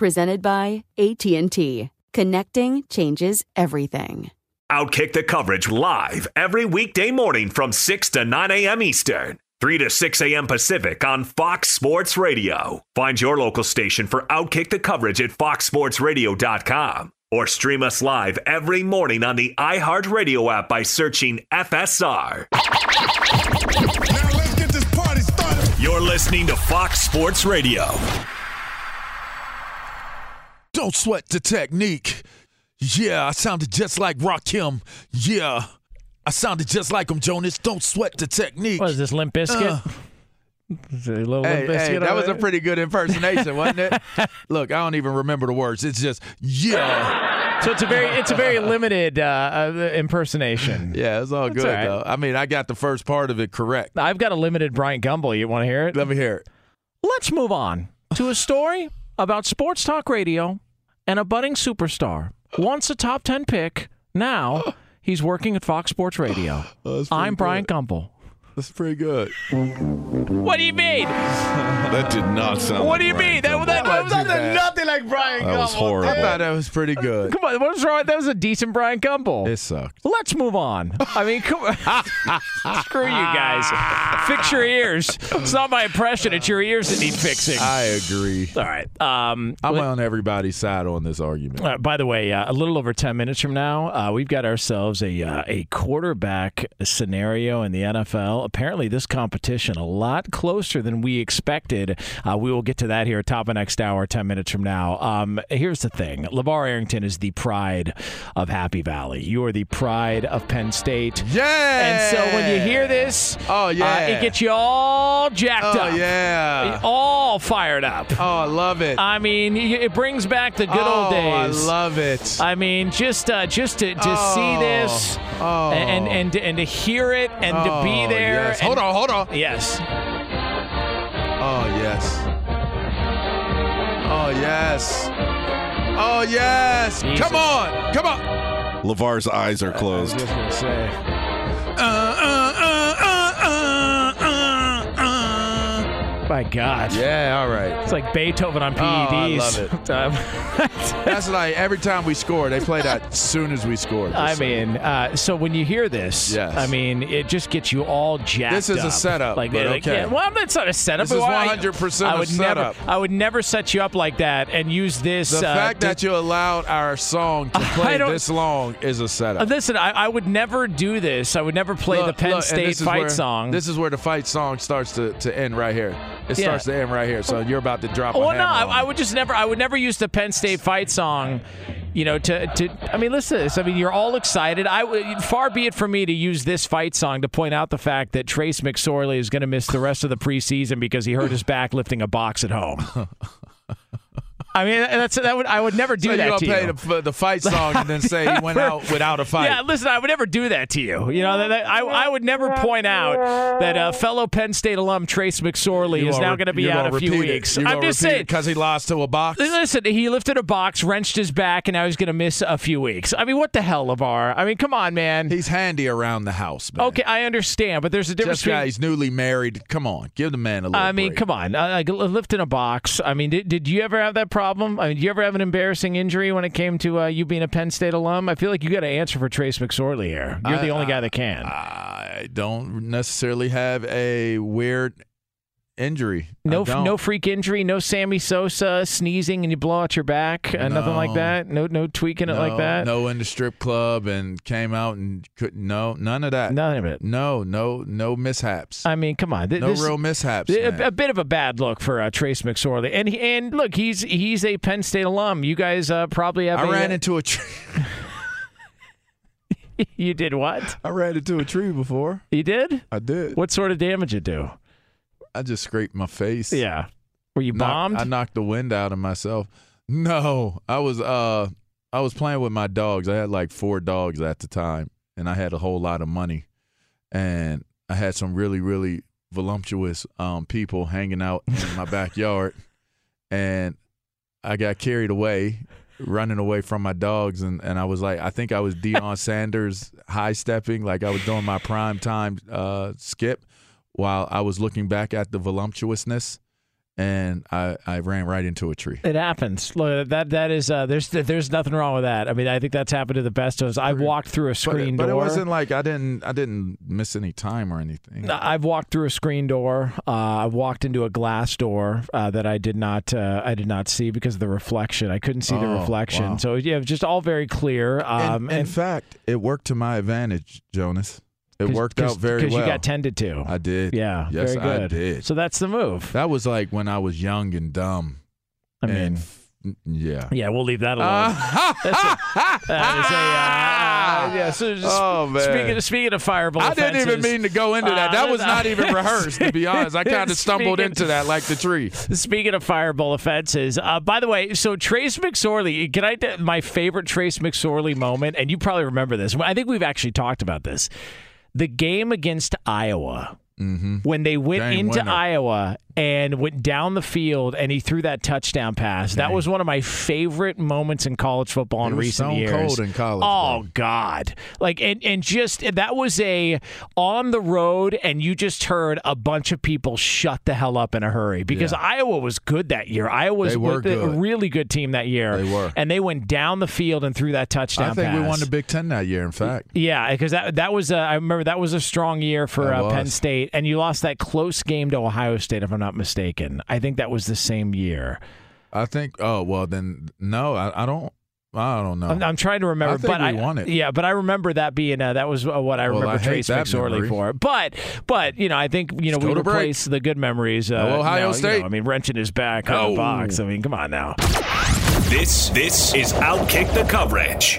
Presented by AT&T. Connecting changes everything. Outkick the coverage live every weekday morning from 6 to 9 a.m. Eastern, 3 to 6 a.m. Pacific on Fox Sports Radio. Find your local station for Outkick the coverage at foxsportsradio.com or stream us live every morning on the iHeartRadio app by searching FSR. Now let's get this party started. You're listening to Fox Sports Radio. Don't sweat the technique. Yeah, I sounded just like Rakim. Yeah, I sounded just like him, Jonas. Don't sweat the technique. What is this, Limp Bizkit? Uh. Is it a little Hey, hey, that was a pretty good impersonation, wasn't it? Look, I don't even remember the words. It's just yeah, So it's a very it's a very limited uh, uh, impersonation. yeah. It's all That's good all right. though. I mean, I got the first part of it correct. I've got a limited Bryant Gumbel. You want to hear it? Let me hear it. Let's move on to a story about sports talk radio and a budding superstar. Once a top 10 pick, now he's working at Fox Sports Radio. Oh, I'm Bryant Gumbel. That's pretty good. What do you mean? That did not sound. What like do you Brian mean? That, Gumbel. that, that, wasn't that, too bad. nothing like Brian That was Gumbel. horrible. I thought that was pretty good. Come on, what's wrong? That was a decent Bryant Gumbel. It sucked. Let's move on. I mean, come on. Screw you guys. Fix your ears. It's not my impression. It's your ears that need fixing. I agree. All right. Um, I'm let- on everybody's side on this argument. uh, by the way, uh, a little over 10 minutes from now, uh, we've got ourselves a, uh, a quarterback scenario in the NFL. Apparently, this competition a lot closer than we expected. Uh, we will get to that here, at top of next hour, 10 minutes from now. Um, here's the thing LaVar Arrington is the pride of Happy Valley. You are the pride of Penn State. Yeah. And so when you hear this, Oh, yeah. uh, it gets you all jacked oh up. yeah. All fired up. Oh, I love it. I mean, it brings back the good oh, old days. I love it. I mean, just uh, just to, to Oh, see this oh. and and and to hear it and to be Oh, there. Yes. and- Hold on, hold on. Yes. Oh yes. Oh yes. Oh yes. Jesus. Come on. Come on. LaVar's eyes are closed. just gonna say. Uh, uh, uh, uh, My God. Yeah, all right. It's like Beethoven on Oh, I PEDs. love it. That's like every time we score, they play that as soon as we score. I mean, uh, so when you hear this, Yes. I mean, it just gets you all jacked. This is a up. setup, like, but like, okay. yeah, well, that's not a setup. This is but 100% I a would setup. Never, I would never set you up like that and use this. the uh, fact that you allowed our song to I play this long is a Uh, setup. Listen, I, I would never do this. I would never play Look, the Penn look, State fight where- song. This is where the fight song starts to, to end right here. It Yeah. starts to end right here. So you're about to drop. a well, no, I, I would just never. I would never use the Penn State fight song. You know, to, to I mean, listen to this. I mean, you're all excited. I would far be it for me to use this fight song to point out the fact that Trace McSorley is going to miss the rest of the preseason because he hurt his back lifting a box at home. I mean, that's that would I would never do so that to you. pay the, the fight song and then say he went out without a fight. Yeah, listen, I would never do that to you. You know, that, that- I, I would never point out that uh, fellow Penn State alum Trace McSorley You is now going to be out a few weeks. You I'm just saying. because he lost to a box. Listen, he lifted a box, wrenched his back, and now he's going to miss a few weeks. I mean, what the hell, LaVar? I mean, come on, man. He's handy around the house, man. Okay, I understand, but there's a difference Just guy, he's newly married. Come on, give the man a little. I mean, break. come on. Uh, like, lifting a box. I mean, did, did you ever have that problem? I mean, did you ever have an embarrassing injury when it came to uh, you being a Penn State alum? I feel like you got to answer for Trace McSorley here. You're the I- only guy that can. I don't necessarily have a weird injury. No, no freak injury, no Sammy Sosa sneezing and you blow out your back, uh, nothing like that. No, no tweaking it like that. No, in the strip club and came out and couldn't. No, none of that. None of it. No, no, no mishaps. I mean, come on. Th- no this- real mishaps. a, man. a bit of a bad look for uh, Trace McSorley, and he, and look, he's he's a Penn State alum. You guys uh, probably have. I a, ran into a tree. you did what? I ran into a tree before. You did? I did. What sort of damage it do? I just scraped my face. Yeah. Were you Knock- bombed? I knocked the wind out of myself. No, I was uh I was playing with my dogs. I had like four dogs at the time, and I had a whole lot of money, and I had some really really voluptuous um people hanging out in my backyard, and I got carried away. Running away from my dogs, and, and I was like, I think I was Deion Sanders high stepping, like I was doing my prime time uh, skip, while I was looking back at the voluptuousness, and I, I ran right into a tree. It happens. Look, that that is uh, there's there's nothing wrong with that. I mean, I think that's happened to the best of us. I've walked through a But, screen but it wasn't like I didn't I didn't miss any time or anything. I've walked through a screen door. Uh, I've walked into a glass door uh, that I did not uh, I did not see because of the reflection. I couldn't see the Oh, reflection. wow. So yeah, just all very clear. Um, in, in fact, it worked to my advantage, Jonas. It worked out very well. because you got tended to. I did. yeah, Yes, very good. I did. So that's the move. That was like when I was young and dumb. I mean, and yeah. yeah, we'll leave that alone. That's a- that is a, uh, yeah. So just Oh, man. Speaking of, speaking of fireable I didn't even mean to go into that. That uh, was not even rehearsed, to be honest. I kind of stumbled Speaking- into that like the tree. Speaking of fireball offenses, uh, by the way, so Trace McSorley, can I my favorite Trace McSorley moment, and you probably remember this. I think we've actually talked about this. The game against Iowa. Mm-hmm. When they went Game into winner. Iowa and went down the field and he threw that touchdown pass, that was one of my favorite moments in college football in He was recent years. cold in college, Oh bro. God! Like and and just that was a on the road, and you just heard a bunch of people shut the hell up in a hurry because Yeah. Iowa was good that year. Iowa was a really good team that year. They were. and they went down the field and threw that touchdown. I think we won the Big Ten that year, in fact. Yeah, because that that was a, I remember that was a strong year for uh, Penn. State, and you lost that close game to Ohio State, if I'm not mistaken. I think that was the same year. I think, oh, well, then, no, I, I don't. I don't know. I'm, I'm trying to remember, I think but we I won it. Yeah, but I remember that being uh, that was uh, what I Well, remember I hate Trace McSorley for. But but you know, I think you know Let's we go break. replace the good memories. Uh, Go Ohio now, you know, State. I mean, wrenching his back on Oh. the box. I mean, come on now. This this is Outkick the Coverage.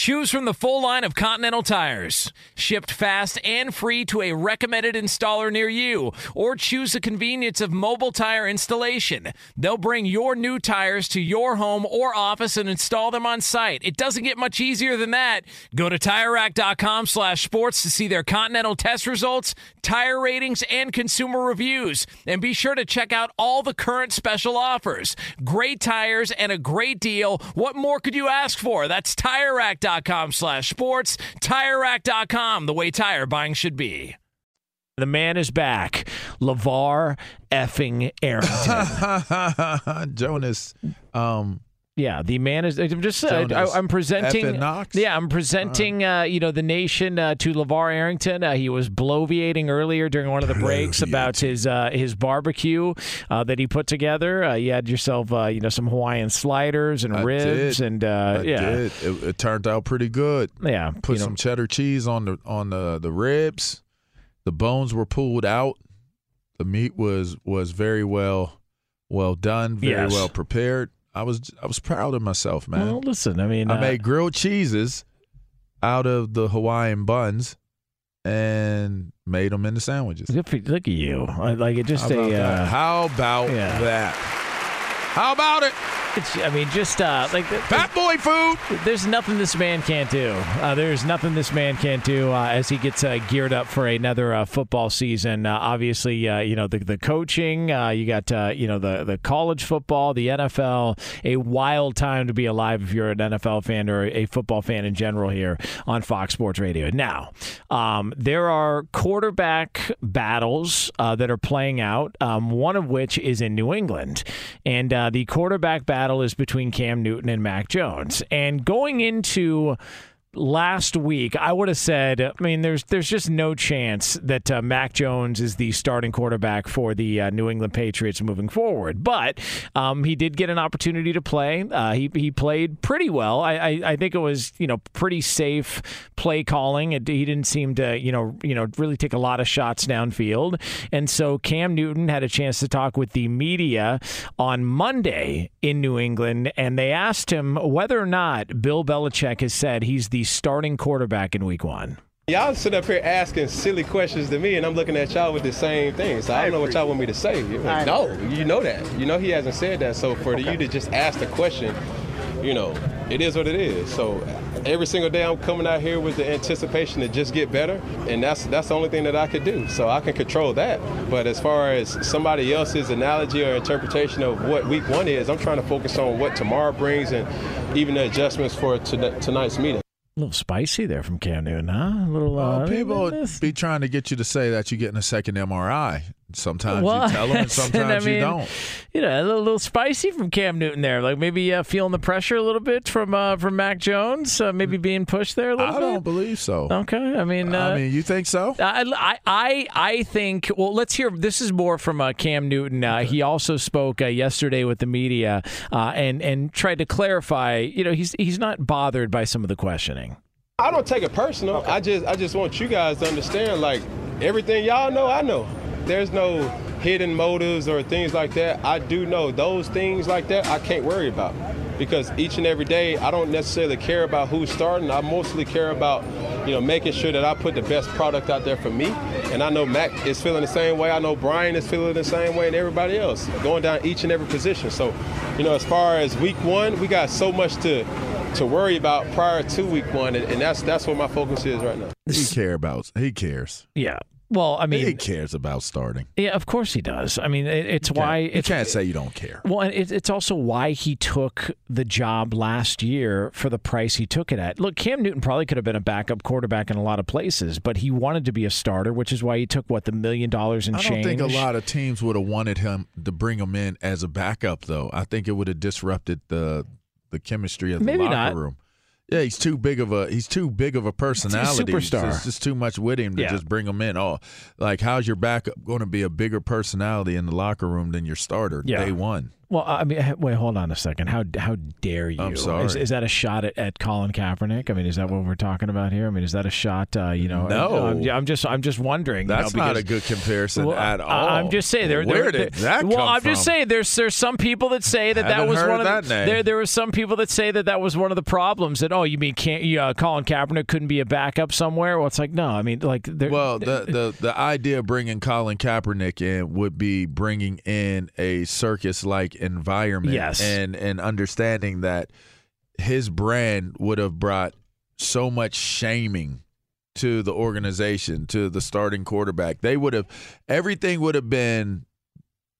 Choose from the full line of Continental tires. Shipped fast and free to a recommended installer near you, or choose the convenience of mobile tire installation. They'll bring your new tires to your home or office and install them on site. It doesn't get much easier than that. Go to TireRack.com slash sports to see their Continental test results, tire ratings, and consumer reviews. And be sure to check out all the current special offers. Great tires and a great deal. What more could you ask for? That's TireRack.com slash sports. TireRack.com, the way tire buying should be. The man is back. LaVar effing Arrington. Jonas. Um, yeah, the man is. I'm just. Uh, I, am presenting. Knox? Yeah, I'm presenting. Uh, you know, the nation uh, to LaVar Arrington. Uh, he was bloviating earlier during one of the breaks about his uh, his barbecue uh, that he put together. Uh, you had yourself, uh, you know, some Hawaiian sliders and I ribs, did. and uh, yeah, did. It, it turned out pretty good. yeah. Put you know, some cheddar cheese on the on the the ribs. The bones were pulled out. The meat was was very well well done, very Yes. well prepared. I was I was proud of myself, man. Well, listen. I mean, I uh, made grilled cheeses out of the Hawaiian buns and made them into sandwiches. For, look at you. Like it just How a. that? Uh, How about yeah. that? How about it? It's, I mean, just uh, like the, Fat boy food. There's nothing this man can't do. Uh, there's nothing this man can't do uh, as he gets uh, geared up for another uh, football season. Uh, obviously, uh, you know the the coaching. Uh, you got uh, you know the the college football, the NFL. A wild time to be alive if you're an NFL fan or a football fan in general here on Fox Sports Radio. Now, um, there are quarterback battles uh, that are playing out. Um, one of which is in New England, and uh, the quarterback battle is between Cam Newton and Mac Jones. And going into last week, I would have said, I mean, there's there's just no chance that uh, Mac Jones is the starting quarterback for the uh, New England Patriots moving forward. But um, he did get an opportunity to play. Uh, he he played pretty well. I, I I think it was you know pretty safe play calling. It, he didn't seem to you know you know really take a lot of shots downfield. And so Cam Newton had a chance to talk with the media on Monday in New England, and they asked him whether or not Bill Belichick has said he's the starting quarterback in Week One. Y'all sit up here asking silly questions to me, and I'm looking at y'all with the same thing. So I don't know what y'all want me to say. You're like, no, you know that. You know he hasn't said that. So for you to just ask the question, you know, it is what it is. So every single day I'm coming out here with the anticipation to just get better, and that's that's the only thing that I could do. So I can control that. But as far as somebody else's analogy or interpretation of what Week One is, I'm trying to focus on what tomorrow brings and even the adjustments for to- tonight's meeting. A little spicy there from Cam Newton, huh? A little. Uh, Well, people would be trying to get you to say that you're getting a second MRI. Sometimes Well, you tell them, and and sometimes I mean, you don't. You know, a little, little spicy from Cam Newton there. Like maybe uh, feeling the pressure a little bit from uh, from Mac Jones. Uh, maybe being pushed there a little I bit. don't believe so. Okay, I mean, uh, I mean, you think so? I, I, I, I think. Well, let's hear. This is more from uh, Cam Newton. Uh, He also spoke uh, yesterday with the media uh, and and tried to clarify. You know, he's he's not bothered by some of the questioning. I don't take it personal. I just I just want you guys to understand like everything y'all know, I know. There's no hidden motives or things like that. I do know those things like that I can't worry about. Because each and every day I don't necessarily care about who's starting. I mostly care about, you know, making sure that I put the best product out there for me. And I know Mac is feeling the same way. I know Brian is feeling the same way and everybody else. Going down each and every position. So, you know, as far as week one, we got so much to to worry about prior to week one, and, and that's that's what my focus is right now. He care about. He cares. Yeah. Well, I mean, he cares about starting. Yeah, of course he does. I mean, it, it's You why can't- you can't say you don't care. Well, and it, it's also why he took the job last year for the price he took it at. Look, Cam Newton probably could have been a backup quarterback in a lot of places, but he wanted to be a starter, which is why he took what the million dollars in I change. don't think a lot of teams would have wanted him to bring him in as a backup, though. I think it would have disrupted the the chemistry of the Maybe locker not. room. Yeah, he's too big of a he's too big of a personality. superstar. There's just too much with him to Yeah. just bring him in. Oh, like how's your backup going to be a bigger personality in the locker room than your starter Yeah. day one? Well, I mean, wait, hold on a second. How how dare you? I'm sorry. Is, is that a shot at, at Colin Kaepernick? I mean, is that what we're talking about here? I mean, is that a shot? Uh, you know, No. I'm, I'm just I'm just wondering. you That's know, not a good comparison Well, at all. I'm just saying there. Where there, did there- that Well, I'm just saying there's there's some people that say that that was one of that the, name. there there were some people that say that that was one of the problems that oh you mean can't you, uh, Colin Kaepernick couldn't be a backup somewhere? Well, it's like no, I mean like there. Well, the, the the idea of bringing Colin Kaepernick in would be bringing in a circus like environment, Yes. and and understanding that his brand would have brought so much shaming to the organization, to the starting quarterback. They would have everything would have been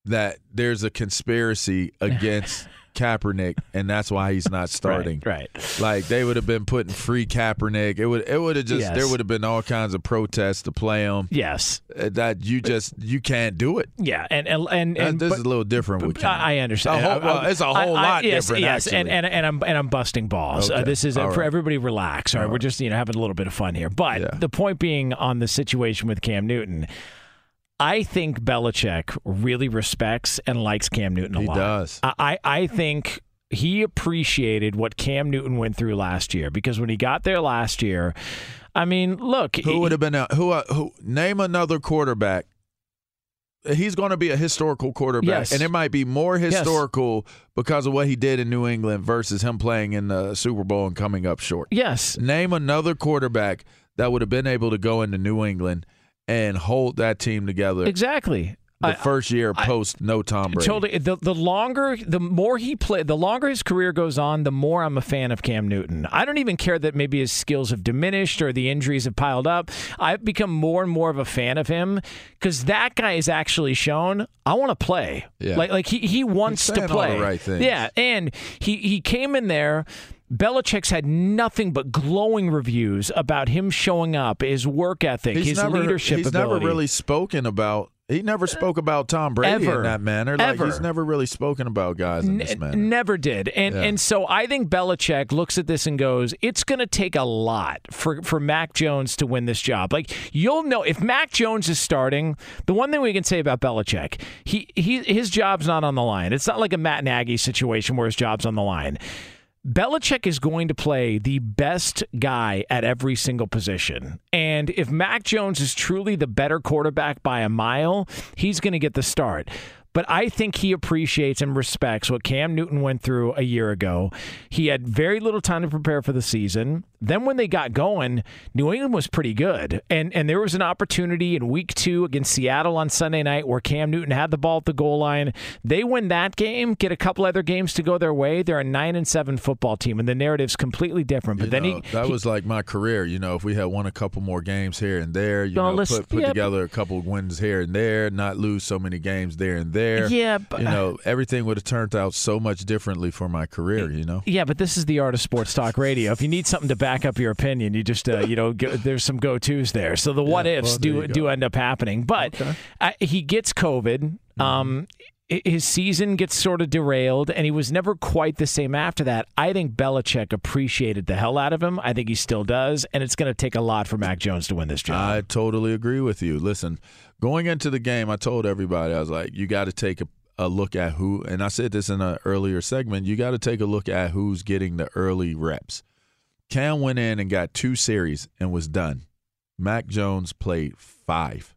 that there's a conspiracy against Kaepernick, and that's why he's not starting. Right, Like they would have been putting free Kaepernick. It would it would have just Yes. there would have been all kinds of protests to play him. Yes, that you just you can't do it. Yeah, and and and, That- and this but- is a little different with Cam. I understand. A whole- I- well, I- it's a whole I- I- lot yes, different, Yes, and, actually. and and I'm and I'm busting balls. Uh, this is All for everybody. Relax. All right, we're just you know having a little bit of fun here. But the point being on the situation with Cam Newton. I think Belichick really respects and likes Cam Newton a He lot. does. I, I think he appreciated what Cam Newton went through last year because when he got there last year, I mean, look, Who would have been a, who uh, who name another quarterback? He's going to be a historical quarterback, Yes. and it might be more Yes. historical because of what he did in New England versus him playing in the Super Bowl and coming up short. Yes. Name another quarterback that would have been able to go into New England and hold that team together. Exactly. The I- first year post no Tom Brady. Totally. The the longer, the more he play, the longer his career goes on, the more I'm a fan of Cam Newton. I don't even care that maybe his skills have diminished or the injuries have piled up. I've become more and more of a fan of him because that guy has actually shown I want to play. Yeah. Like like he he wants to saying all the play. right things. Yeah, and he he came in there. Belichick's had nothing but glowing reviews about him showing up, his work ethic, he's his never, leadership He's ability. never really spoken about. He never uh, spoke about Tom Brady Ever. in that manner. Like Ever. he's never really spoken about guys in this N- manner. Never did. And Yeah. and so I think Belichick looks at this and goes, it's going to take a lot for for Mac Jones to win this job. Like you'll know if Mac Jones is starting, the one thing we can say about Belichick, he he his job's not on the line. It's not like a Matt Nagy situation where his job's on the line. Belichick is going to play the best guy at every single position. And if Mac Jones is truly the better quarterback by a mile, he's going to get the start. But I think he appreciates and respects what Cam Newton went through a year ago. He had very little time to prepare for the season. Then when they got going, New England was pretty good. And and there was an opportunity in week 2 against Seattle on Sunday night where Cam Newton had the ball at the goal line. They win that game, get a couple other games to go their way. They're a 9 and 7 football team and the narrative's completely different. But You then know, he that he- was like my career. You know, if we had won a couple more games here and there, you know, put, put yeah, together a couple wins here and there, not lose so many games there and there. Yeah, but- you know, everything would have turned out so much differently for my career. You know, Yeah, but this is the art of sports talk radio. If you need something to back back up your opinion. You just, uh, you know, go, there's some go tos there. So the what ifs well, do do end up happening. But uh, he gets COVID. Um, his season gets sort of derailed, and he was never quite the same after that. I think Belichick appreciated the hell out of him. I think he still does, and it's going to take a lot for Mac Jones to win this job. I totally agree with you. Listen, going into the game, I told everybody, I was like, you got to take a, a look at who, and I said this in an earlier segment, you got to take a look at who's getting the early reps. Cam went in and got two series and was done. Mac Jones played five,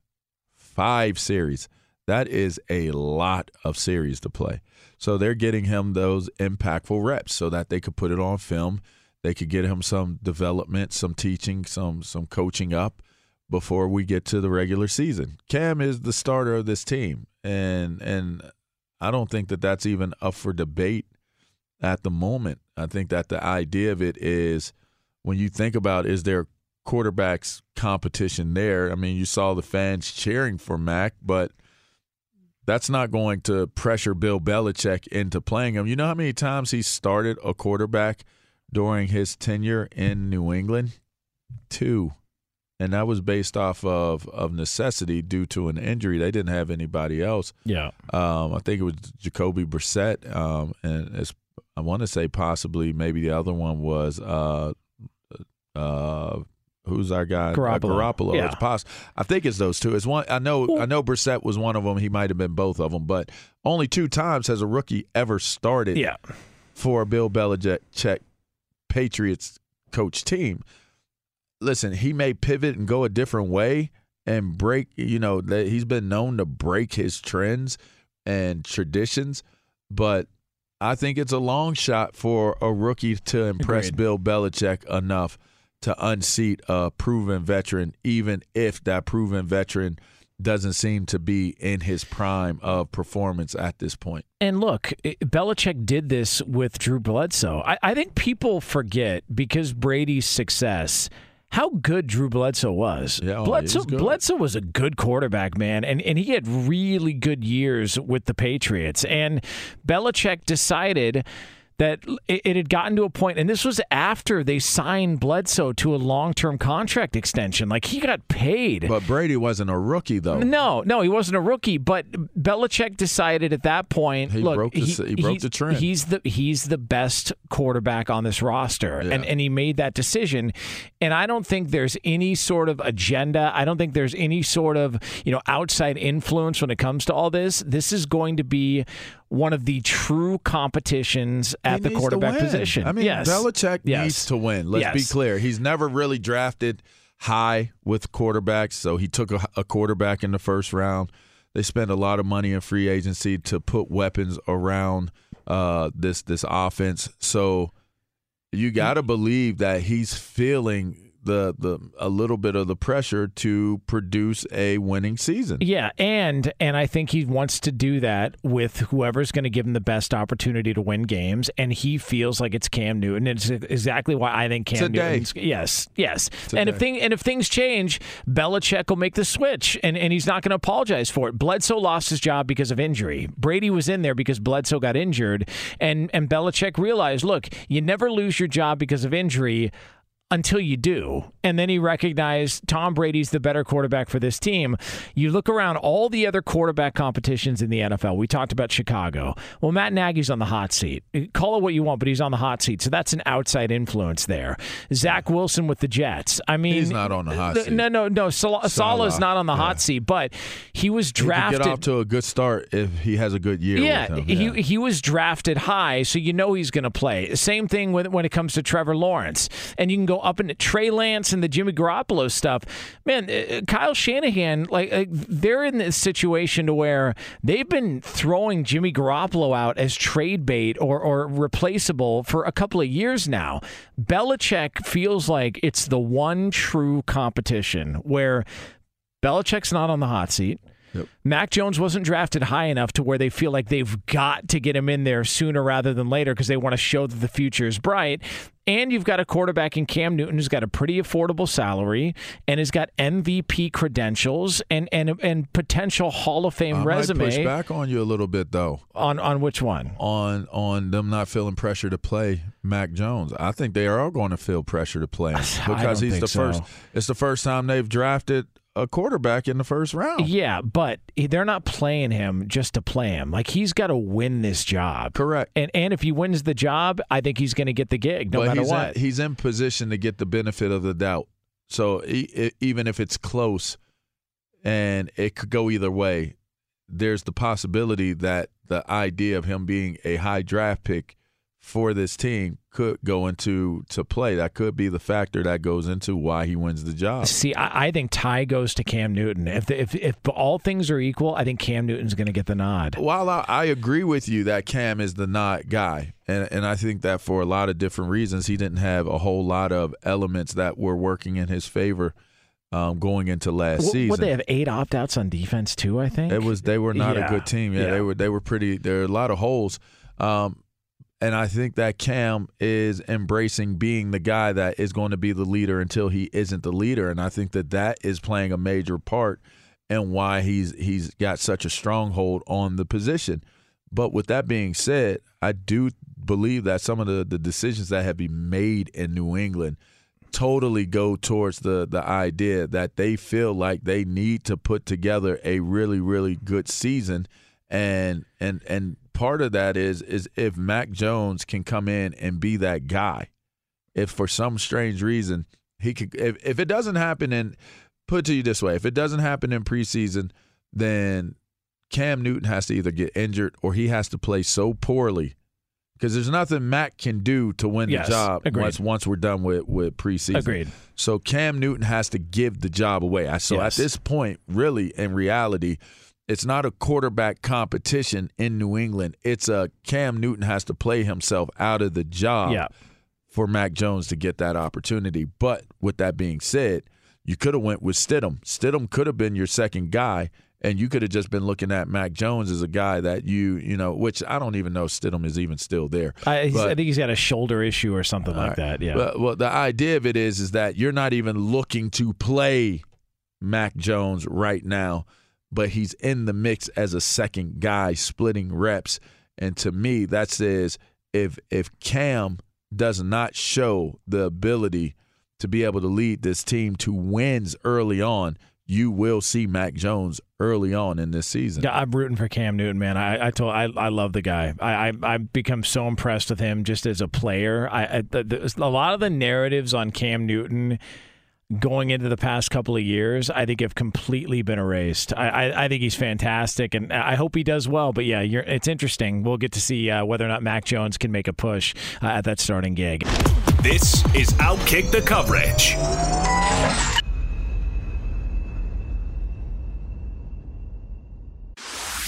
five series. That is a lot of series to play. So they're getting him those impactful reps so that they could put it on film. They could get him some development, some teaching, some some coaching up before we get to the regular season. Cam is the starter of this team, and and I don't think that that's even up for debate at the moment. I think that the idea of it is when you think about is there quarterbacks competition there? I mean, you saw the fans cheering for Mac, but that's not going to pressure Bill Belichick into playing him. You know how many times he started a quarterback during his tenure in New England? Two. And that was based off of, of necessity due to an injury. They didn't have anybody else. Yeah. Um, I think it was Jacoby Brissett, um, and I want to say possibly maybe the other one was uh, uh, who's our guy? Uh, Garoppolo. Garoppolo. Yeah. Poss- I think it's those two. It's one. I know. I know Brissett was one of them. He might have been both of them, but only two times has a rookie ever started. Yeah. For a Bill Belichick Patriots coach team. Listen, he may pivot and go a different way and break. You know, that he's been known to break his trends and traditions, but I think it's a long shot for a rookie to impress Agreed. Bill Belichick enough to unseat a proven veteran, even if that proven veteran doesn't seem to be in his prime of performance at this point. And look, Belichick did this with Drew Bledsoe. I, I think people forget because Brady's success. How good Drew Bledsoe was. Yeah, oh, Bledsoe, good. Bledsoe was a good quarterback, man, and and he had really good years with the Patriots. And Belichick decided that it, it had gotten to a point, and this was after they signed Bledsoe to a long term contract extension. Like he got paid. But Brady wasn't a rookie though. No, no, he wasn't a rookie. But Belichick decided at that point, He look, broke the- he broke he's- the trend. He's the he's the best quarterback on this roster, and and he made that decision. And I don't think there's any sort of agenda. I don't think there's any sort of you know outside influence when it comes to all this. This is going to be one of the true competitions at He the quarterback position. I mean, yes. Belichick Yes. needs to win. Let's be clear. He's never really drafted high with quarterbacks, so he took a, a quarterback in the first round. They spent a lot of money in free agency to put weapons around uh, this this offense. So you got to believe that he's feeling the the a little bit of the pressure to produce a winning season. Yeah, and and I think he wants to do that with whoever's going to give him the best opportunity to win games, and he feels like it's Cam Newton. It's exactly why I think Cam Today. Newton's yes, yes. And if Today. thing and if things change, Belichick will make the switch, and and he's not going to apologize for it. Bledsoe lost his job because of injury. Brady was in there because Bledsoe got injured, and and Belichick realized, look, you never lose your job because of injury until you do. And then he recognized Tom Brady's the better quarterback for this team. You look around all the other quarterback competitions in the NFL. We talked about Chicago. Well, Matt Nagy's on the hot seat. Call it what you want, but he's on the hot seat. So that's an outside influence there. Zach Wilson with the Jets. I mean, He's not on the hot seat. No, no, no. Sal- Saleh's not on the yeah. hot seat, but he was He drafted. get off to a good start if he has a good year. Yeah, with him. he he was drafted high, so you know he's going to play. Same thing with when it comes to Trevor Lawrence, and you can go up into Trey Lance and the Jimmy Garoppolo stuff. Man, uh, Kyle Shanahan, like, like they're in this situation to where they've been throwing Jimmy Garoppolo out as trade bait or or replaceable for a couple of years now. Belichick feels like it's the one true competition where Belichick's not on the hot seat. Mac Jones wasn't drafted high enough to where they feel like they've got to get him in there sooner rather than later because they want to show that the future is bright. And you've got a quarterback in Cam Newton who's got a pretty affordable salary and has got MVP credentials and and and potential Hall of Fame I resume. Push back on you a little bit though. On on which one? On on them not feeling pressure to play Mac Jones. I think they are all going to feel pressure to play him because he's the so. first. It's the first time they've drafted a quarterback in the first round. Yeah, but they're not playing him just to play him. Like he's got to win this job. Correct. And and if he wins the job, I think he's going to get the gig no but matter he's what. In, he's in position to get the benefit of the doubt. So he, even if it's close and it could go either way, there's the possibility that the idea of him being a high draft pick for this team could go into to play. That could be the factor that goes into why he wins the job. See, I, I think tie goes to Cam Newton. If, the, if if all things are equal, I think Cam Newton's going to get the nod. While I, I, agree with you that Cam is the nod guy, and and I think that for a lot of different reasons, he didn't have a whole lot of elements that were working in his favor. Um, going into last season, would they have eight opt outs on defense too? I think it was they were not yeah. a good team. Yeah, yeah, they were they were pretty. There are a lot of holes. Um, and I think that Cam is embracing being the guy that is going to be the leader until he isn't the leader, and I think that that is playing a major part in why he's he's got such a stronghold on the position. But with that being said, I do believe that some of the, the decisions that have been made in New England totally go towards the the idea that they feel like they need to put together a really really good season and and and part of that is is if Mac Jones can come in and be that guy. If for some strange reason he could if, if it doesn't happen in put it to you this way, if it doesn't happen in preseason, then Cam Newton has to either get injured or he has to play so poorly because there's nothing Mac can do to win yes, the job agreed. once once we're done with with preseason. Agreed. So Cam Newton has to give the job away. So Yes. at this point, really in reality, it's not a quarterback competition in New England. It's a Cam Newton has to play himself out of the job Yeah. for Mac Jones to get that opportunity. But with that being said, you could have went with Stidham. Stidham could have been your second guy, and you could have just been looking at Mac Jones as a guy that you, you know, which I don't even know Stidham is even still there. I, he's- But- I think he's got a shoulder issue or something like that. Yeah. well, well, the idea of it is is that you're not even looking to play Mac Jones right now, but he's in the mix as a second guy, splitting reps. And to me, that says if if Cam does not show the ability to be able to lead this team to wins early on, you will see Mac Jones early on in this season. Yeah, I'm rooting for Cam Newton, man. I I told I, I love the guy. I, I I've become so impressed with him just as a player. I, I the, the, a lot of the narratives on Cam Newton going into the past couple of years, I think have completely been erased. I, I, I think he's fantastic, and I hope he does well. But yeah, it's interesting. We'll get to see uh, whether or not Mac Jones can make a push uh, at that starting gig. This is Outkick the Coverage.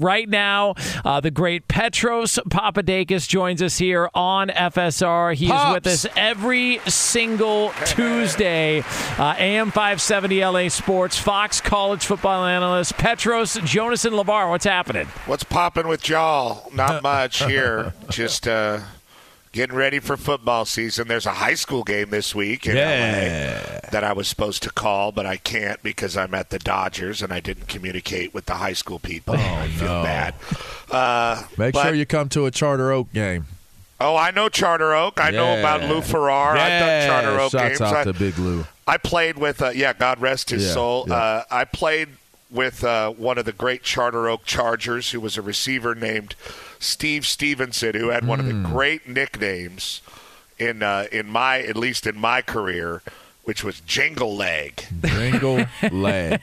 right now. Uh, the great Petros Papadakis joins us here on FSR. He Pops. is with us every single Tuesday. Uh, AM 570 LA Sports, Fox College football analyst Petros Jonas and LaVar. What's happening? What's popping with y'all? Not much here. Just. Uh, getting ready for football season. There's a high school game this week in yeah. LA that I was supposed to call, but I can't because I'm at the Dodgers and I didn't communicate with the high school people. Oh, I feel no. bad. Uh, Make but, sure you come to a Charter Oak game. Oh, I know Charter Oak. I yeah. know about Lou Farrar. Yeah. I've done Charter Oak Shouts games. out I, to Big Lou. I played with, uh, yeah, God rest his soul. Uh, I played with uh, one of the great Charter Oak Chargers who was a receiver named – Steve Stevenson, who had one of the hmm. great nicknames in uh, in my at least in my career, which was Jingle Leg. Jingle Leg.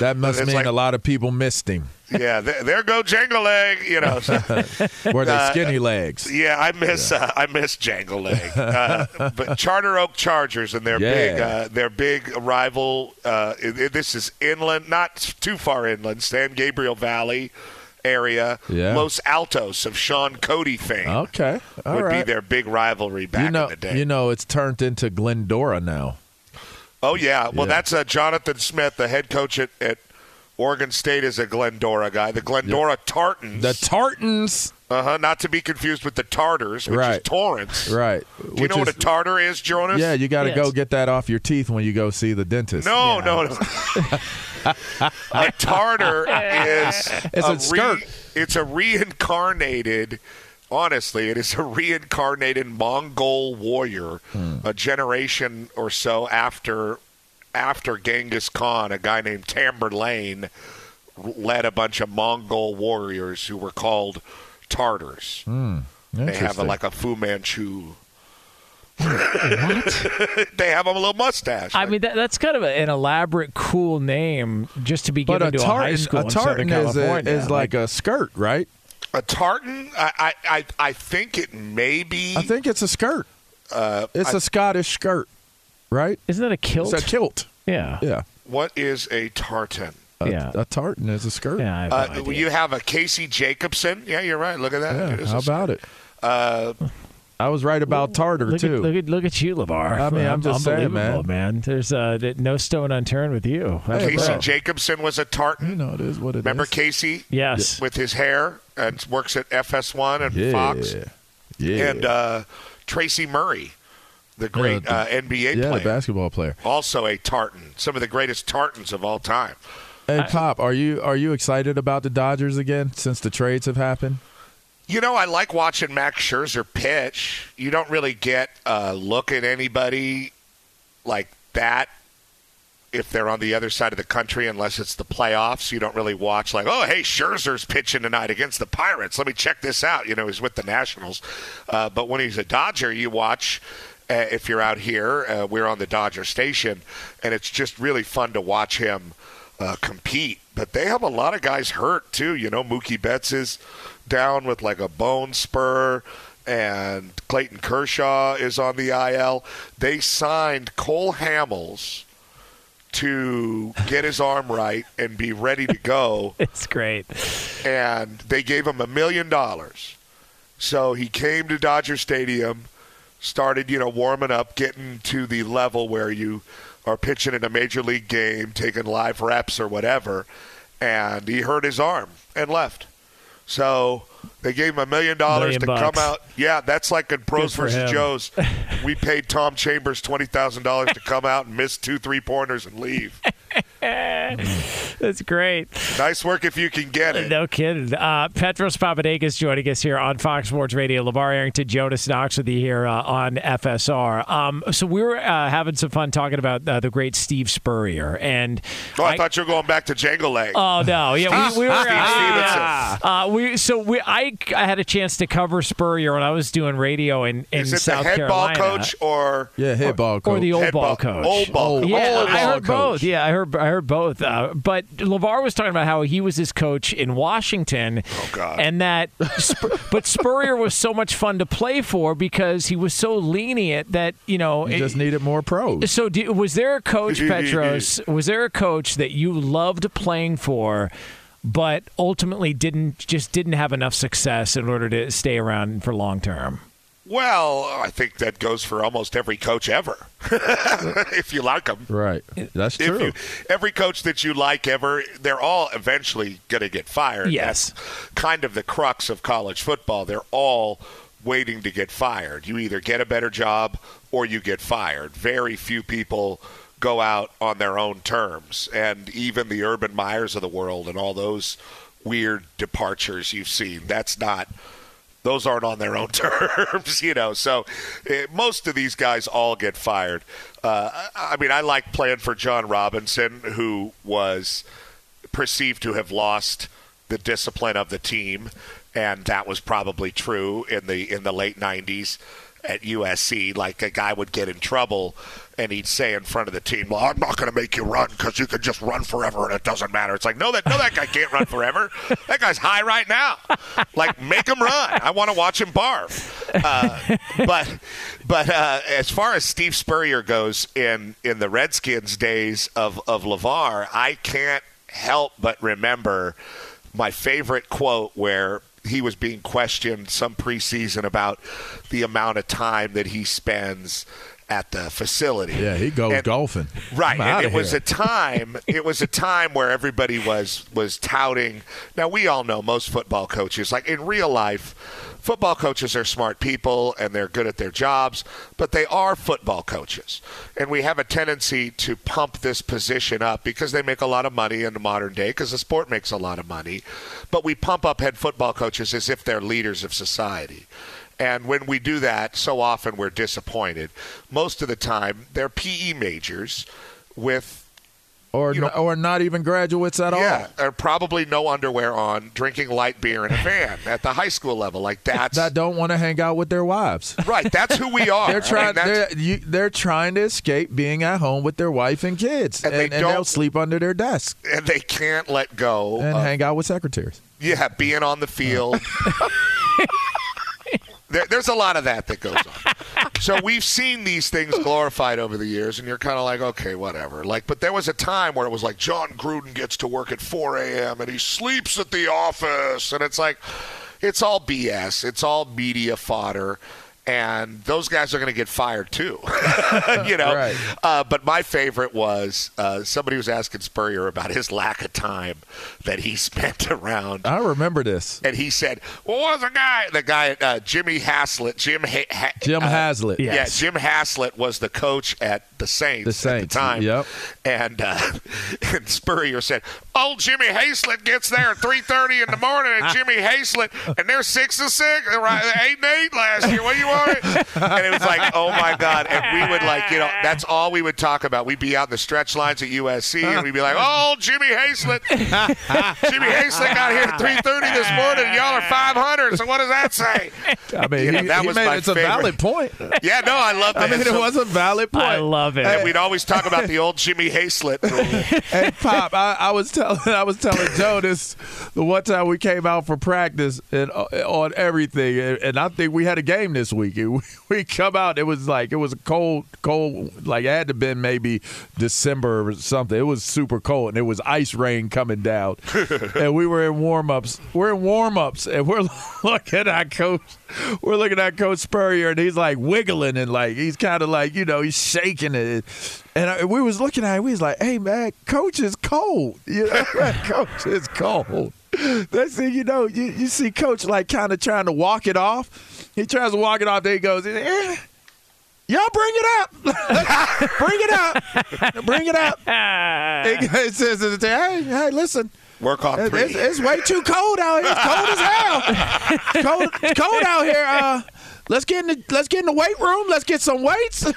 That must mean like, a lot of people missed him. Yeah, there, there go Jingle Leg. You know, were they uh, skinny legs? Yeah, I miss yeah. Uh, I miss Jangle Leg. Uh, but Charter Oak Chargers and their yeah. big uh, their big rival. Uh, this is inland, not too far inland, San Gabriel Valley area, yeah. Los Altos of Sean Cody fame. Okay, All would right. be their big rivalry back you know, in the day. You know, it's turned into Glendora now. Oh yeah, well yeah. that's uh, Jonathan Smith, the head coach at, at Oregon State, is a Glendora guy. The Glendora Tartans. The Tartans. Uh huh. Not to be confused with the Tartars, which Right. is Torrance. Right. Do you know what a tartar is, Jonas? Yeah, you got to Yes. go get that off your teeth when you go see the dentist. No, no, no. a tartar is It's a skirt. it's a reincarnated. Honestly, it is a reincarnated Mongol warrior, Hmm. a generation or so after after Genghis Khan. A guy named Tamerlane led a bunch of Mongol warriors who were called Tartars. Hmm. They have a, like a Fu Manchu. what? they have a little mustache. I mean, that, that's kind of a, an elaborate, cool name just to be But given a to a high tartan, school a in Southern tartan is, a, is like a skirt, right? A tartan? I, I, I, I think it may be. I think it's a skirt. Uh, It's I- a Scottish skirt, right? Isn't that a kilt? It's a kilt. Yeah. Yeah. What is a tartan? A, Yeah. a tartan is a skirt. Yeah, I have Uh, no idea. you have a Casey Jacobsen. Yeah, you're right. Look at that. Yeah, how about it? Uh, I was right about tartar Look too. at, look at look at you, LaVar. I mean, I'm just saying, Unbelievable, man. There's uh, no stone unturned with you. That's Casey. Jacobsen was a tartan. you know, it is what it is. Remember Casey? Yes. With his hair and works at FS1 and Yeah. Fox. Yeah. And uh, Tracy Murray, the great the- uh, NBA yeah, player. the basketball player. also a tartan. Some of the greatest tartans of all time. Hey, Pop, are you are you excited about the Dodgers again since the trades have happened? You know, I like watching Max Scherzer pitch. You don't really get a look at anybody like that if they're on the other side of the country, unless it's the playoffs. You don't really watch like, oh, hey, Scherzer's pitching tonight against the Pirates. Let me check this out. You know, he's with the Nationals. Uh, but when he's a Dodger, you watch. Uh, if you're out here, uh, we're on the Dodger station, and it's just really fun to watch him uh, compete. But they have a lot of guys hurt too. You know, Mookie Betts is down with like a bone spur, and Clayton Kershaw is on the IL. They signed Cole Hamels to get his arm right and be ready to go. It's great. And they gave him a million dollars. So he came to Dodger Stadium, started, you know, warming up, getting to the level where you are pitching in a major league game, taking live reps or whatever, and he hurt his arm and left. So they gave him a million dollars to bucks. come out. Yeah, that's like in Pros versus him. Joes. We paid Tom Chambers twenty thousand dollars to come out and miss two three pointers and leave. That's great. Nice work if you can get it. No kidding. Uh, Petros Papadakis joining us here on Fox Sports Radio. LaVar Arrington, Jonas Knox with you here uh, on FSR. Um, so we were uh, having some fun talking about uh, the great Steve Spurrier. And Oh, I, thought you were going back to Django Leg. Oh no! Yeah, we, we were. Steve uh, Stevenson. uh, we so we I, I had a chance to cover Spurrier when I was doing radio in, in Is it South the head Carolina. ball coach or Yeah, head ball coach. Or the old Head ball, ball- coach. old ball- Yeah, old I ball heard both. Yeah, I heard I heard both. Uh, but LaVar was talking about how he was his coach in Washington. Oh God! And that, Sp- but Spurrier was so much fun to play for because he was so lenient that you know. You it- just needed more pros. so, do, was there a coach, Petros? was there a coach that you loved playing for, but ultimately didn't just didn't have enough success in order to stay around for long term? Well, I think that goes for almost every coach ever, if you like them. Right. That's true. you, every coach that you like ever, they're all eventually going to get fired. Yes. That's kind of the crux of college football. They're all waiting to get fired. You either get a better job or you get fired. Very few people go out on their own terms. And even the Urban Meyers of the world and all those weird departures you've seen, that's not those aren't on their own terms, you know. So uh, most of these guys all get fired. Uh, I I mean, I like playing for John Robinson, who was perceived to have lost the discipline of the team, and that was probably true in the in the late '90s at USC. Like a guy would get in trouble, and he'd say in front of the team, "Well, I'm not going to make you run because you can just run forever, and it doesn't matter." It's like, no, that no, that guy can't run forever. That guy's high right now. Like, make him run. I want to watch him barf. Uh, but but uh, as far as Steve Spurrier goes in in the Redskins days of of LaVar, I can't help but remember my favorite quote where he was being questioned some preseason about the amount of time that he spends at the facility. Yeah, he goes And- golfing. Right. And it was here. a time it was a time where everybody was was touting now we all know most football coaches like in real life football coaches are smart people and they're good at their jobs, but they are football coaches. And we have a tendency to pump this position up because they make a lot of money in the modern day because the sport makes a lot of money. But we pump up head football coaches as if they're leaders of society. And when we do that, so often we're disappointed. Most of the time, they're PE majors with or you know- or not even graduates at all. yeah, probably no underwear on, drinking light beer in a van at the high school level. Like that's That don't want to hang out with their wives. right. That's who we are. They're trying. they're, you, they're trying to escape being at home with their wife and kids, And and, they don't- sleep under their desk and they can't let go. and of- hang out with secretaries. Yeah, being on the field. there, there's a lot of that that goes on. So we've seen these things glorified over the years, and you're kind of like, okay, whatever. Like, but there was a time where it was like Jon Gruden gets to work at 4 a.m. and he sleeps at the office, and it's like, it's all BS. It's all media fodder. And those guys are going to get fired too, you know. Right. Uh, but my favorite was uh, somebody was asking Spurrier about his lack of time that he spent around I remember this. and he said, "Well, what was the guy? The guy, uh, Jimmy Haslett, Jim ha- ha- Jim uh, Haslett. Yeah, Jim Haslett was the coach at the Saints, The Saints, at the time. yep. And, uh, and Spurrier said, "Old Jimmy Haslett gets there at three thirty in the morning, and Jimmy Haslett, and they're six and six, right, eight and eight last year. What do you want?" And it was like, "Oh my god!" And we would like, you know, that's all we would talk about. We'd be out in the stretch lines at USC, and we'd be like, "Oh, Jimmy Haslett." Jimmy Haslett got here at 3:30 this morning. and Y'all are 500. So what does that say? I mean, You know, he, that he was made my it's a valid point. Yeah, no, I love that. I mean, it So- was a valid point. I love it. and we'd always talk about the old Jimmy Haslett rule. hey Pop, I, I was telling I was telling Joe this the one time we came out for practice and uh, on everything, and, and I think we had a game this week. And we, we come out, it was like it was a cold, cold, like it had to been maybe December or something. It was super cold, and it was ice rain coming down, and we were in warm ups. We're in warm ups, and we're looking at coach. We're looking at Coach Spurrier, and he's like wiggling and like he's kind of like you know he's shaking it. And I, we was looking at him. We was like, "Hey man, Coach is cold. You know, Coach is cold." Next thing you know, you, you see Coach like kind of trying to walk it off. He tries to walk it off. Then he goes, eh, "Y'all bring it up, bring it up, bring it up." He he says, "Hey, hey, listen." Work It's, three. it's, it's way too cold out here. It's cold as hell. It's cold, it's cold out here. Uh, let's get in the let's get in the weight room. Let's get some weights, and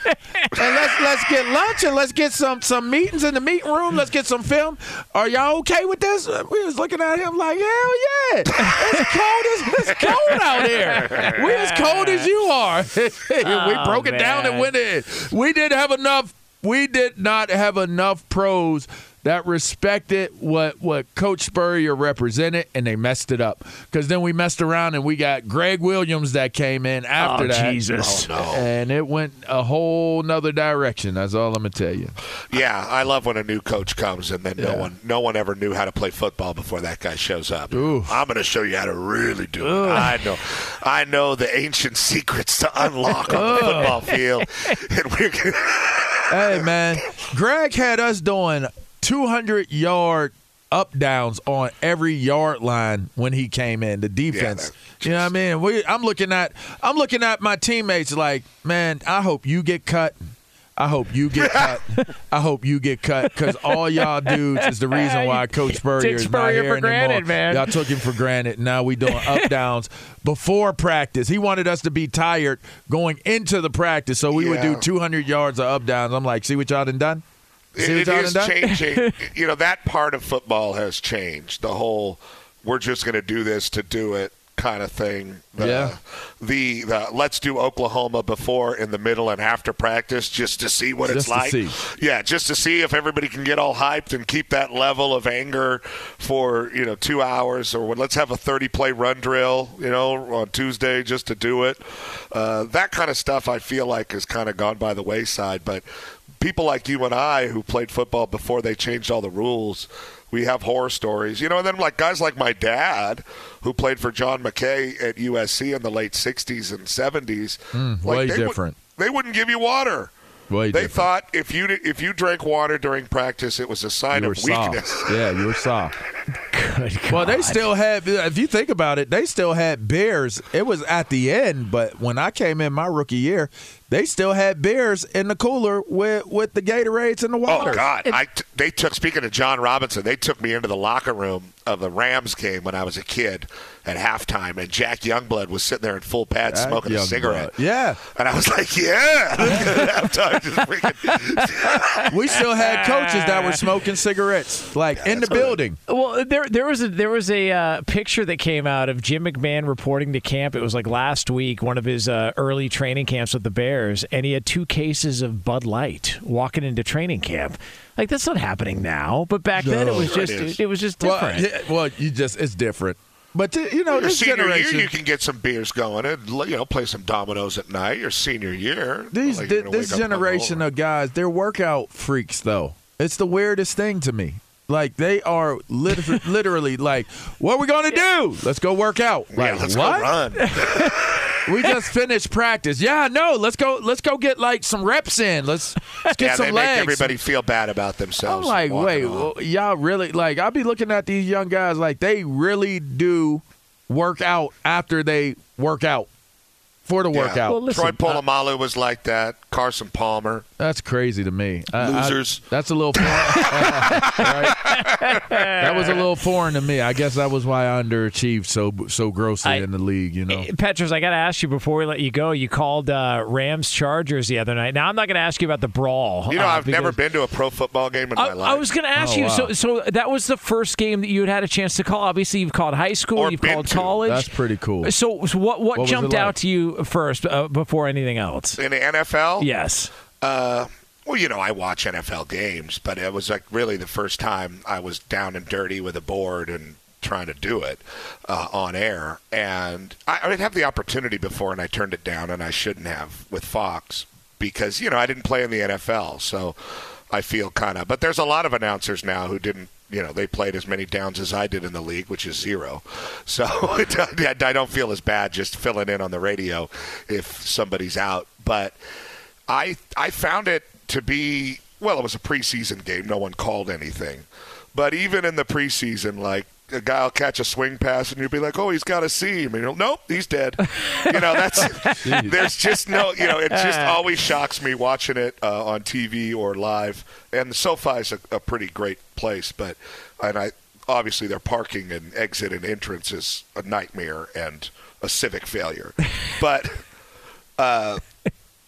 let's let's get lunch and let's get some some meetings in the meeting room. Let's get some film. Are y'all okay with this? Uh, we was looking at him like, hell yeah, it's cold as it's cold out here. We as cold as you are. we Oh, broke it down and oh, went in. We didn't have enough. We did not have enough pros that respected what what Coach Spurrier represented, and they messed it up. Because then we messed around and we got Gregg Williams that came in after Oh, that. Jesus. Oh, no. And it went a whole nother direction. That's all I'm gonna tell you. Yeah, I love when a new coach comes and then no one no one ever knew how to play football before that guy shows up. Ooh. I'm going to show you how to really do it. I know, I know the ancient secrets to unlock on the football field. And we're gonna, hey man, Greg had us doing 200 yard up downs on every yard line when he came in. The defense, you know what I mean? We, I'm looking at I'm looking at my teammates like, man, I hope you get cut. I hope you get cut. I hope you get cut because all y'all dudes is the reason why Coach Spurrier is not here for granted, anymore. man. Y'all took him for granted. Now we doing up downs before practice. He wanted us to be tired going into the practice, so we would do 200 yards of up downs. I'm like, see what y'all done done? It, what it y'all is changing. you know, that part of football has changed. The whole we're just going to do this to do it kind of thing. The, Yeah. The, the let's do Oklahoma before, in the middle, and after practice just to see what Just it's like. see. Yeah, just to see if everybody can get all hyped and keep that level of anger for you know two hours, or let's have a thirty play run drill, you know, on Tuesday just to do it. Uh, that kind of stuff I feel like has kind of gone by the wayside, but people like you and I who played football before they changed all the rules, we have horror stories. You know, and then like guys like my dad who played for John McKay at USC in the late 60s and 70s. Mm, like way they would- different. they wouldn't give you water. Way they different. thought if you if you drank water during practice, it was a sign of weakness. soft. Yeah, you were soft. Good Well, they still had. If you think about it, they still had beers. It was at the end, but when I came in my rookie year, they still had beers in the cooler with with the Gatorades and the water. Oh God! I t- they took. Speaking of John Robinson, they took me into the locker room of the Rams game when I was a kid at halftime, and Jack Youngblood was sitting there in full pads Jack smoking a cigarette. Yeah. and I was like, "Yeah!" at halftime, just freaking. We still had coaches that were smoking cigarettes, like in the building. Well, there there was a there was a uh, picture that came out of Jim McMahon reporting to camp. It was like last week, one of his uh, early training camps with the Bears, and he had two cases of Bud Light walking into training camp. Like that's not happening now, but back then it was just is. it, was just Well, different. yeah, well, you just it's different. But th- you know, Your this senior generation, year, you can get some beers going and you know play some dominoes at night. Your senior year, these like thi- this generation of guys, they're workout freaks. Though it's the weirdest thing to me. Like they are lit- literally like, what are we gonna do? Let's go work out. yeah, Like let's what? go run. we just finished practice. Yeah, no, let's go. Let's go get like some reps in. Let's, let's get yeah, some they legs. make everybody feel bad about themselves. I'm themselves. like, wait, well, y'all really like? I'll be looking at these young guys like they really do work out after they work out for the Yeah. workout. Well, listen, Troy uh, Polamalu was like that. Carson Palmer. That's crazy to me. I- I- Losers. that's a little foreign. Right? That was a little foreign to me. I guess that was why I underachieved so so grossly I- in the league. You know, Eh, Petros, I got to ask you before we let you go. You called uh, Rams Chargers the other night. Now I'm not going to ask you about the brawl. You know, uh, I've never been to a pro football game in I, my life. I was going to ask Oh, you. wow. So, so that was the first game that you had had a chance to call. Obviously, you've called high school, Or you've been called to. college. that's pretty cool. So, so what what, What jumped like? out to you first uh, before anything else? in the NFL. Yes. Uh, well, you know, I watch NFL games, but it was like really the first time I was down and dirty with a board and trying to do it uh, on air. And I, I didn't have the opportunity before, and I turned it down, and I shouldn't have with Fox because you know I didn't play in the NFL, so I feel kind of. But there's a lot of announcers now who didn't. You know, they played as many downs as I did in the league, which is zero. So I don't feel as bad just filling in on the radio if somebody's out. But I I found it to be well, it was a preseason game. No one called anything, but even in the preseason, like a guy will catch a swing pass and you'll be like, oh, he's got a seam, and you'll nope, he's dead. you know, that's there's just no, you know, it just always shocks me watching it uh, on TV or live. And the SoFi is a, a pretty great place, but and I obviously their parking and exit and entrance is a nightmare and a civic failure, but. Uh,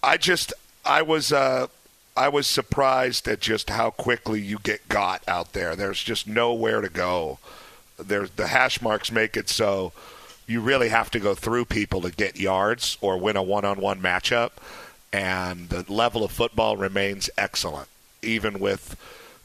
I just I was uh, I was surprised at just how quickly you get got out there. There's just nowhere to go. There's the hash marks make it so you really have to go through people to get yards or win a one-on-one matchup. And the level of football remains excellent, even with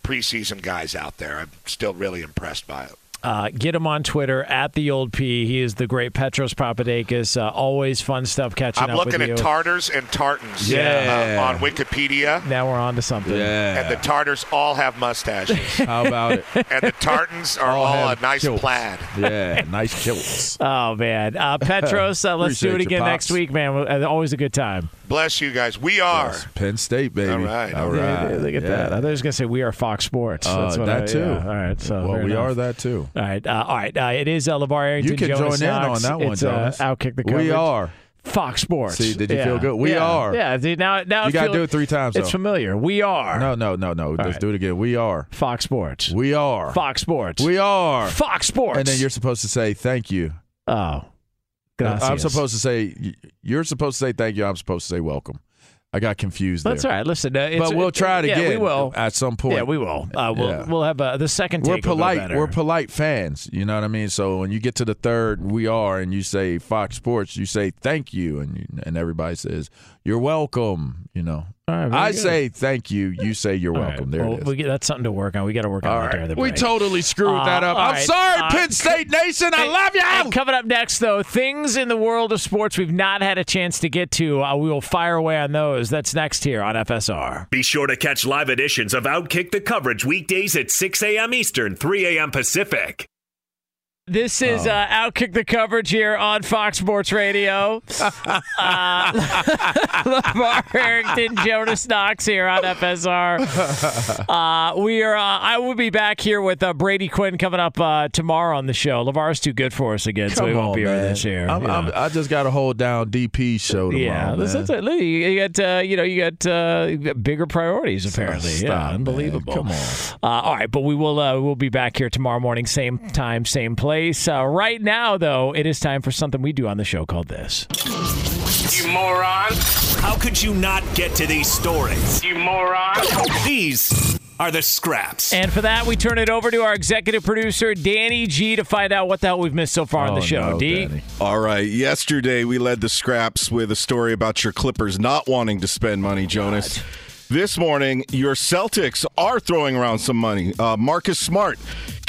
preseason guys out there. I'm still really impressed by it. Uh, get him on Twitter at the old P. He is the great Petros Papadakis. Uh, always fun stuff catching up. I'm looking with at you. tartars and tartans Yeah. uh, on Wikipedia. now we're on to something. yeah. And the tartars all have mustaches. How about it? and the tartans are all, have a nice kilts. plaid. Yeah, nice kilts. Oh man, uh, Petros, uh, let's do it again next week, man. Uh, Always a good time. Bless you guys. We are. Yes, Penn State, baby. All right. All Yeah, right. look at Yeah. that. I thought he was going to say we are Fox Sports. Uh, That's what that I- too. yeah. All right. So well, we enough. are that too. All right. Uh, all right. Uh, it is uh, LaVar Arrington. You can Jonas join in on that one, it's, uh, Outkick the coverage. We are. Fox Sports. See, did you Yeah. feel good? We Yeah. are. Yeah. See, now, now You got to do it three times. It's though. familiar. We are No, no, no, no. Let's right. do it again. We are. Fox Sports. We are. Fox Sports. We are. Fox Sports. And then you're supposed to say thank you. oh. Gracias. I'm supposed to say you're supposed to say thank you. I'm supposed to say welcome. I got confused That's there. all right. Listen, uh, it's, But we'll try it yeah, again. We will. at some point. Yeah, we will. Uh, we'll Yeah. we'll have uh, the second. We're take will go polite. We're polite fans. You know what I mean. So when you get to the third, we are, and you say Fox Sports, you say thank you, and you, and everybody says you're welcome. You know, All right, I good. say thank you. You say you're All welcome. right. There well, it is. We get, that's something to work on. We got to work on All that right. the We break. totally screwed Uh, that up. I'm right. sorry, Uh, Penn State Nation. I love you. And coming up next, though, things in the world of sports we've not had a chance to get to. Uh, we will fire away on those. That's next here on FSR. Be sure to catch live editions of Outkick the coverage weekdays at 6 a.m. Eastern, 3 a.m. Pacific. This is Oh. uh, Outkick the coverage here on Fox Sports Radio. uh, LaVar Harrington, Jonas Knox here on FSR. Uh, we are. Uh, I will be back here with uh, Brady Quinn coming up uh, tomorrow on the show. LaVar's too good for us again, so Come he won't on, be man. us here. I'm, Yeah. I'm, I just got to hold down DP show tomorrow. Yeah, that's, man. that's it. Look, you got uh, you know you got, uh, you got bigger priorities apparently. Stop, yeah, man. unbelievable. Come on. Uh, all right, but we will uh, we'll be back here tomorrow morning, same time, same place. Uh, right now, though, it is time for something we do on the show called this. You moron. How could you not get to these stories? You moron. These are the scraps. And for that, we turn it over to our executive producer Danny G to find out what the hell we've missed so far on the Oh, show. no, D. Danny. All right. Yesterday, we led the scraps with a story about your Clippers not wanting to spend money, Jonas. This morning, your Celtics are throwing around some money. Uh, Marcus Smart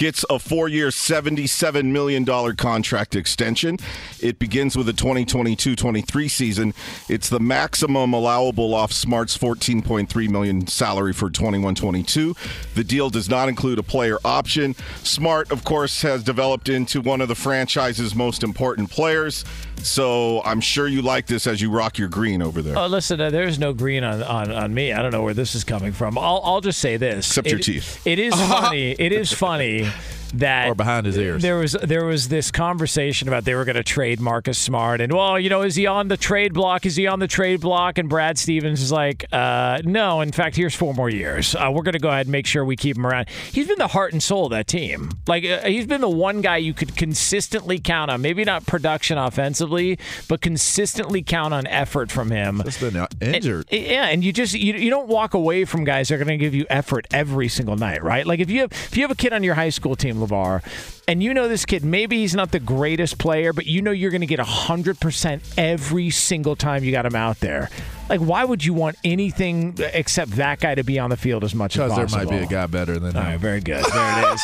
gets a four year, $77 million contract extension. It begins with the 2022 23 season. It's the maximum allowable off Smart's 14.3 million salary for 21 22. The deal does not include a player option. Smart, of course, has developed into one of the franchise's most important players. So I'm sure you like this as you rock your green over there. Oh, listen, uh, there's no green on, on, on me. I don't know where this is coming from. I'll, I'll just say this. Except your teeth. It is funny. it is funny that Or behind his ears. There was there was this conversation about they were going to trade Marcus Smart, and well, you know, is he on the trade block? Is he on the trade block? And Brad Stevens is like, uh, no. In fact, here's four more years. Uh, we're going to go ahead and make sure we keep him around. He's been the heart and soul of that team. Like uh, he's been the one guy you could consistently count on. Maybe not production offensively, but consistently count on effort from him. Just been uh, injured. And- yeah, and you just you, you don't walk away from guys that are going to give you effort every single night, right? Like if you have if you have a kid on your high school team, LaVar, and you know this kid, maybe he's not the greatest player, but you know you're going to get hundred percent every single time you got him out there. Like, why would you want anything except that guy to be on the field as much as Because possible? there might be a guy better than All him. right, very good. There it is.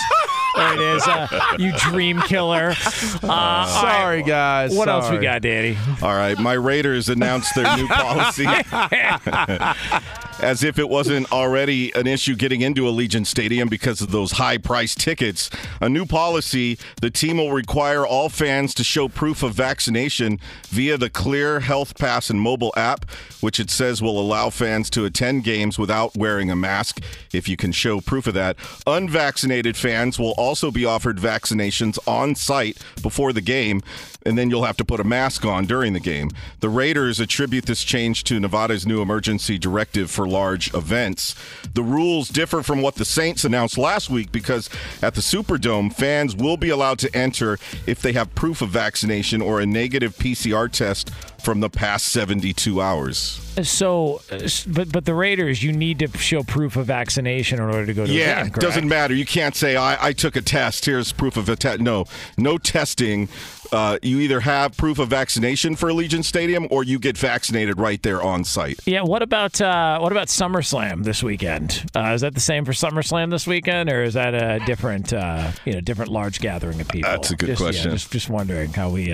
There it is. Uh, you dream killer. Uh, all Sorry, right. guys. What else we got, Danny? All right, my Raiders announced their new policy. As if it wasn't already an issue getting into Allegiant Stadium because of those high priced tickets. A new policy the team will require all fans to show proof of vaccination via the Clear Health Pass and mobile app, which it says will allow fans to attend games without wearing a mask if you can show proof of that. Unvaccinated fans will also be offered vaccinations on site before the game, and then you'll have to put a mask on during the game. The Raiders attribute this change to Nevada's new emergency directive for large events. The rules differ from what the Saints announced last week because at the Superdome, fans will be allowed to enter if they have proof of vaccination or a negative PCR test from the past 72 hours. So, but but the Raiders, you need to show proof of vaccination in order to go to Yeah, the game. it doesn't matter. You can't say I, I took a test. Here's proof of a test. No, no testing. Uh, you either have proof of vaccination for Allegiant Stadium, or you get vaccinated right there on site. Yeah. What about uh, what about SummerSlam this weekend? Uh, is that the same for SummerSlam this weekend, or is that a different uh, you know different large gathering of people? That's a good Just- yeah, question. just just wondering how we.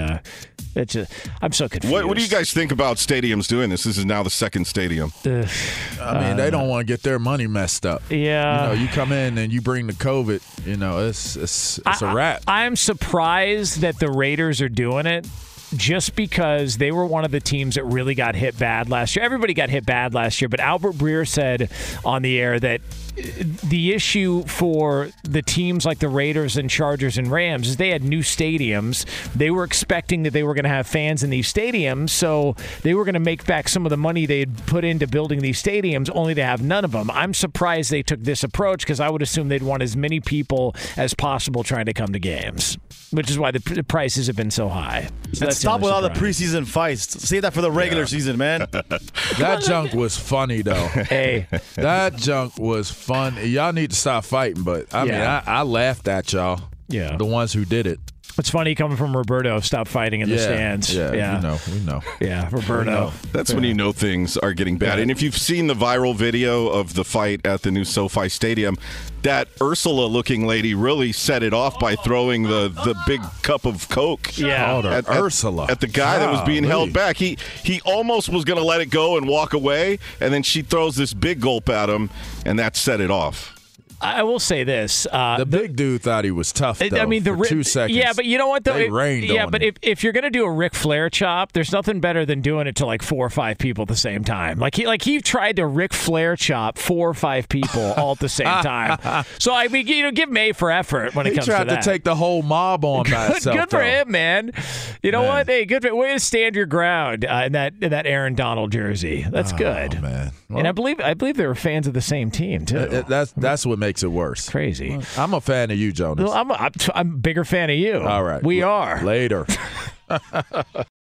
Uh, it's a, I'm so confused. What, what do you guys think about stadiums doing this? This is now the second stadium. Ugh. I mean, they don't want to get their money messed up. Yeah. You know, you come in and you bring the COVID. You know, it's it's it's a I- wrap. I, am surprised that the Raiders are doing it just because they were one of the teams that really got hit bad last year. Everybody got hit bad last year, but Albert Breer said on the air that uh, the issue for the teams like the Raiders and Chargers and Rams is they had new stadiums. They were expecting that they were going to have fans in these stadiums, so they were going to make back some of the money they had put into building these stadiums, only to have none of them. I'm surprised they took this approach because I would assume they'd want as many people as possible trying to come to games, which is why the, the prices have been so high. So And that's stop only with all the preseason fights. Save that for the regular season, man. That junk was funny though. Hey, that junk was fun. Y'all need to stop fighting, but I mean, I, I laughed at y'all. Yeah. the ones who did it. It's funny coming from Roberto. Stop fighting in the yeah, stands. Yeah, yeah. we know, we know. Yeah, Roberto. That's when you know things are getting bad. And if you've seen the viral video of the fight at the new SoFi Stadium, that Ursula looking lady really set it off by throwing the, the big cup of Coke Yeah. At, at- Ursula. at the guy that was being Golly. held back. He he almost was going to let it go and walk away, and then she throws this big gulp at him, and that set it off. I will say this: uh, the big dude thought he was tough. Though, I mean, the for two seconds. Yeah, but you know what? Though, they It- rained yeah, but him. if, if you're gonna do a Ric Flair chop, there's nothing better than doing it to like four or five people at the same time. Like he like he tried to Ric Flair chop four or five people all at the same time. So I mean, you know, give May for effort when it he comes tried to take the whole mob on by Good, itself. good for though. him, man. You know Man. what? Hey, good for, way to stand your ground uh, in that in that Aaron Donald jersey. That's Oh, good, man. and I believe I believe they were fans of the same team too. That's that's what makes it worse. Crazy. I'm a fan of you, Jonas. Well, I'm, a, I'm I'm a bigger fan of you. All right, we are later.